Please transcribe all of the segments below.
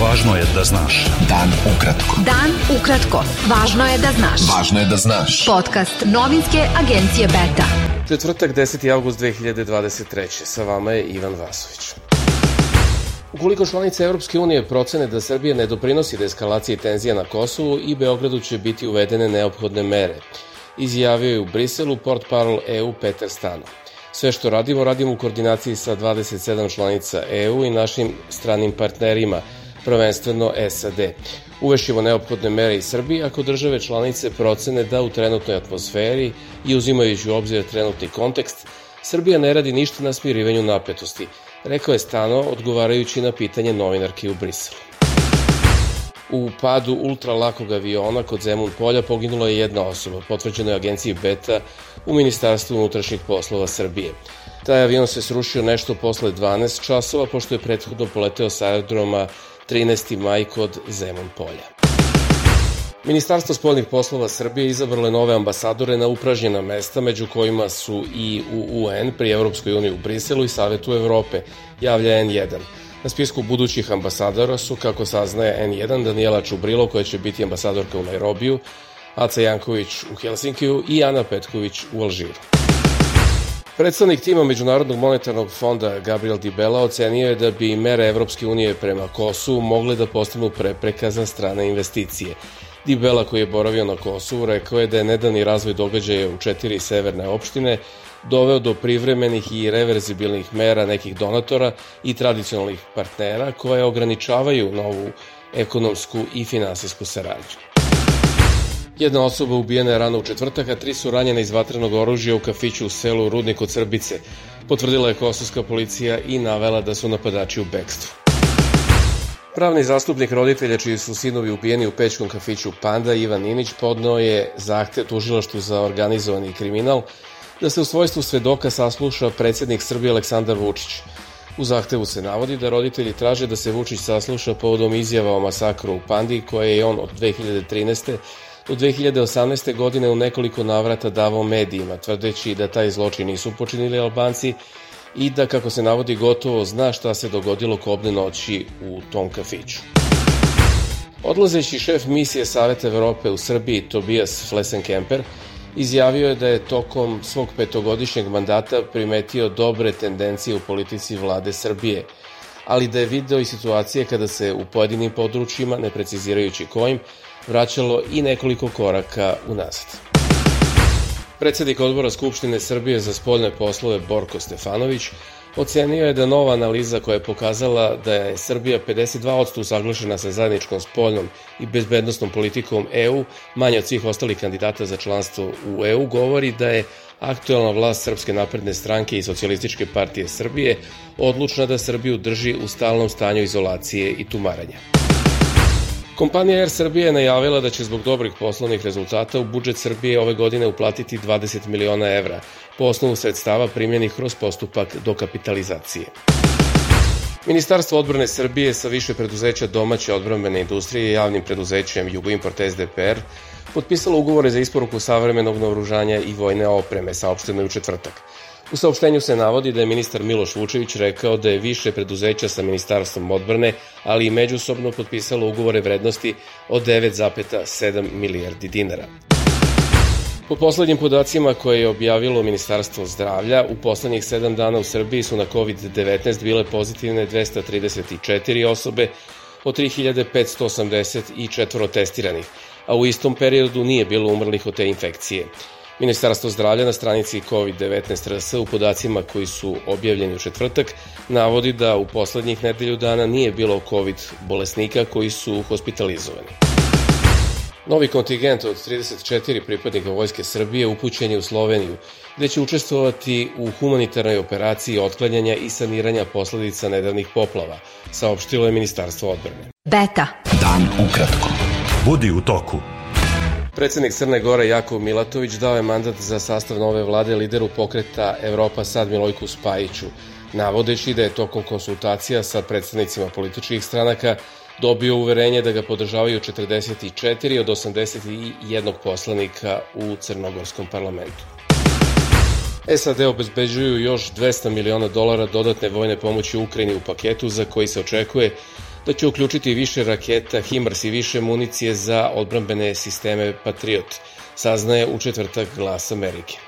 Važno je da znaš. Dan ukratko. Dan ukratko. Važno je da znaš. Važno je da znaš. Podcast novinske agencije Beta. Četvrtak 10. august 2023. Sa vama je Ivan Vasović. Ukoliko članice Europske unije procene da Srbija ne doprinosi deeskalaciji tenzija na Kosovu i Beogradu će biti uvedene neophodne mere, izjavio je u Briselu port parol EU Peter Stano. Sve što radimo, radimo u koordinaciji sa 27 članica EU i našim stranim partnerima, prvenstveno SAD. Uvešćemo neophodne mere i Srbiji ako države članice procene da u trenutnoj atmosferi i uzimajući u obzir trenutni kontekst, Srbija ne radi ništa na smirivanju napetosti, rekao je Stano odgovarajući na pitanje novinarki u Briselu. U padu ultralakog aviona kod Zemun polja poginula je jedna osoba, potvrđeno je agenciji Beta u Ministarstvu unutrašnjih poslova Srbije. Taj avion se srušio nešto posle 12 časova, pošto je prethodno poleteo sa aerodroma 13. maj kod Zemun polja. Ministarstvo spoljnih poslova Srbije izabralo je nove ambasadore na upražnjena mesta, među kojima su i u UN pri Evropskoj uniji u Briselu i Savetu Evrope, javlja N1. Na spisku budućih ambasadora su, kako saznaje N1, Daniela Čubrilo, koja će biti ambasadorka u Nairobiju, Aca Janković u Helsinkiju i Ana Petković u Alžiru. Predstavnik tima Međunarodnog monetarnog fonda Gabriel Dibela ocenio je da bi mere Evropske unije prema Kosovu mogle da postanu prepreka za strane investicije. Dibela koji je boravio na Kosovu rekao je da je nedani razvoj događaja u četiri severne opštine doveo do privremenih i reverzibilnih mera nekih donatora i tradicionalnih partnera koje ograničavaju novu ekonomsku i finansijsku saradnju. Jedna osoba ubijena je rano u četvrtak, a tri su ranjene iz vatrenog oružja u kafiću u selu Rudnik kod Srbice. Potvrdila je kosovska policija i navela da su napadači u bekstvu. Pravni zastupnik roditelja čiji su sinovi ubijeni u pečkom kafiću Panda, Ivan Ninić, podnao je zahtev tužilaštvu za organizovani kriminal da se u svojstvu svedoka sasluša predsednik Srbije Aleksandar Vučić. U zahtevu se navodi da roditelji traže da se Vučić sasluša povodom izjava o masakru u Pandi koje je on od 2013. do 2018. godine u nekoliko navrata davao medijima, tvrdeći da taj zločin nisu počinili Albanci i da, kako se navodi, gotovo zna šta se dogodilo kobne noći u tom kafiću. Odlazeći šef misije Saveta Evrope u Srbiji Tobias Flesenkemper izjavio je da je tokom svog petogodišnjeg mandata primetio dobre tendencije u politici vlade Srbije, ali da je video i situacije kada se u pojedinim područjima, ne precizirajući kojim, vraćalo i nekoliko koraka unazad. Predsednik odbora Skupštine Srbije za spoljne poslove Borko Stefanović ocenio je da nova analiza koja je pokazala da je Srbija 52% usaglašena sa zajedničkom spoljnom i bezbednostnom politikom EU, manje od svih ostalih kandidata za članstvo u EU, govori da je aktuelna vlast Srpske napredne stranke i Socijalističke partije Srbije odlučna da Srbiju drži u stalnom stanju izolacije i tumaranja. Kompanija Air Srbije je najavila da će zbog dobrih poslovnih rezultata u budžet Srbije ove godine uplatiti 20 miliona evra po osnovu sredstava primljenih kroz postupak dokapitalizacije. Ministarstvo odbrane Srbije sa više preduzeća domaće odbrambene industrije i javnim preduzećem Jugoimport SDPR potpisalo ugovore za isporuku savremenog naoružanja i vojne opreme, saopšteno je u četvrtak. U saopštenju se navodi da je ministar Miloš Vučević rekao da je više preduzeća sa Ministarstvom odbrane, ali i međusobno potpisalo ugovore vrednosti od 9,7 milijardi dinara. Po poslednjim podacima koje je objavilo Ministarstvo zdravlja, u poslednjih 7 dana u Srbiji su na COVID-19 bile pozitivne 234 osobe, od 3584 testiranih, a u istom periodu nije bilo umrlih od te infekcije. Ministarstvo zdravlja na stranici COVID-19 RS u podacima koji su objavljeni u četvrtak navodi da u poslednjih nedelju dana nije bilo COVID bolesnika koji su hospitalizovani. Novi kontingent od 34 pripadnika Vojske Srbije upućen je u Sloveniju, gde će učestvovati u humanitarnoj operaciji otklanjanja i saniranja posledica nedavnih poplava, saopštilo je Ministarstvo odbrane. Beta. Dan ukratko. Budi u toku. Predsednik Crne Gore Jakov Milatović dao je mandat za sastav nove vlade lideru pokreta Evropa Sad Milojku Spajiću, navodeći da je tokom konsultacija sa predstavnicima političkih stranaka dobio uverenje da ga podržavaju 44 od 81 poslanika u Crnogorskom parlamentu. SAD obezbeđuju još 200 miliona dolara dodatne vojne pomoći Ukrajini u paketu za koji se očekuje da će uključiti više raketa HIMARS i više municije za odbrambene sisteme Patriot, saznaje u četvrtak glas Amerike.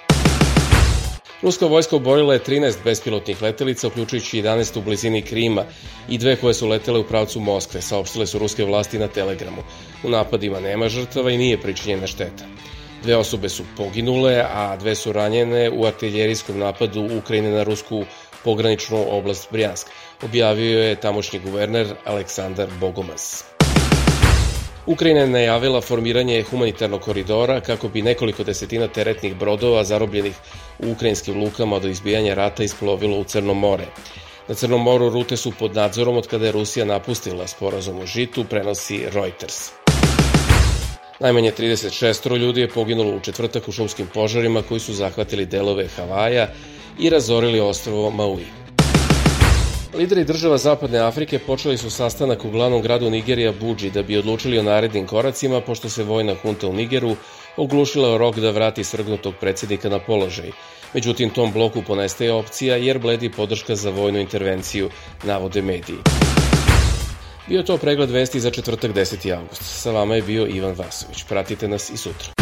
Ruska vojska oborila je 13 bespilotnih letelica, uključujući 11 u blizini Krima i dve koje su letele u pravcu Moskve, saopštile su ruske vlasti na Telegramu. U napadima nema žrtava i nije pričinjena šteta. Dve osobe su poginule, a dve su ranjene u artiljerijskom napadu Ukrajine na rusku pograničnu oblast Brjansk, objavio je tamošnji guverner Aleksandar Bogomaz. Ukrajina je najavila formiranje humanitarnog koridora kako bi nekoliko desetina teretnih brodova zarobljenih u ukrajinskim lukama do izbijanja rata isplovilo u Crno more. Na Crnom moru rute su pod nadzorom od kada je Rusija napustila sporazum o žitu, prenosi Reuters. Najmanje 36 ljudi je poginulo u četvrtak u šumskim požarima koji su zahvatili delove Havaja i razorili ostrovo Maui. Lideri država Zapadne Afrike počeli su sastanak u glavnom gradu Nigerija Buđi da bi odlučili o narednim koracima pošto se vojna hunta u Nigeru oglušila o rok da vrati svrgnutog predsednika na položaj. Međutim, tom bloku ponestaje opcija jer bledi podrška za vojnu intervenciju, navode mediji. Bio to pregled vesti za četvrtak 10. august. Sa vama je bio Ivan Vasović. Pratite nas i sutra.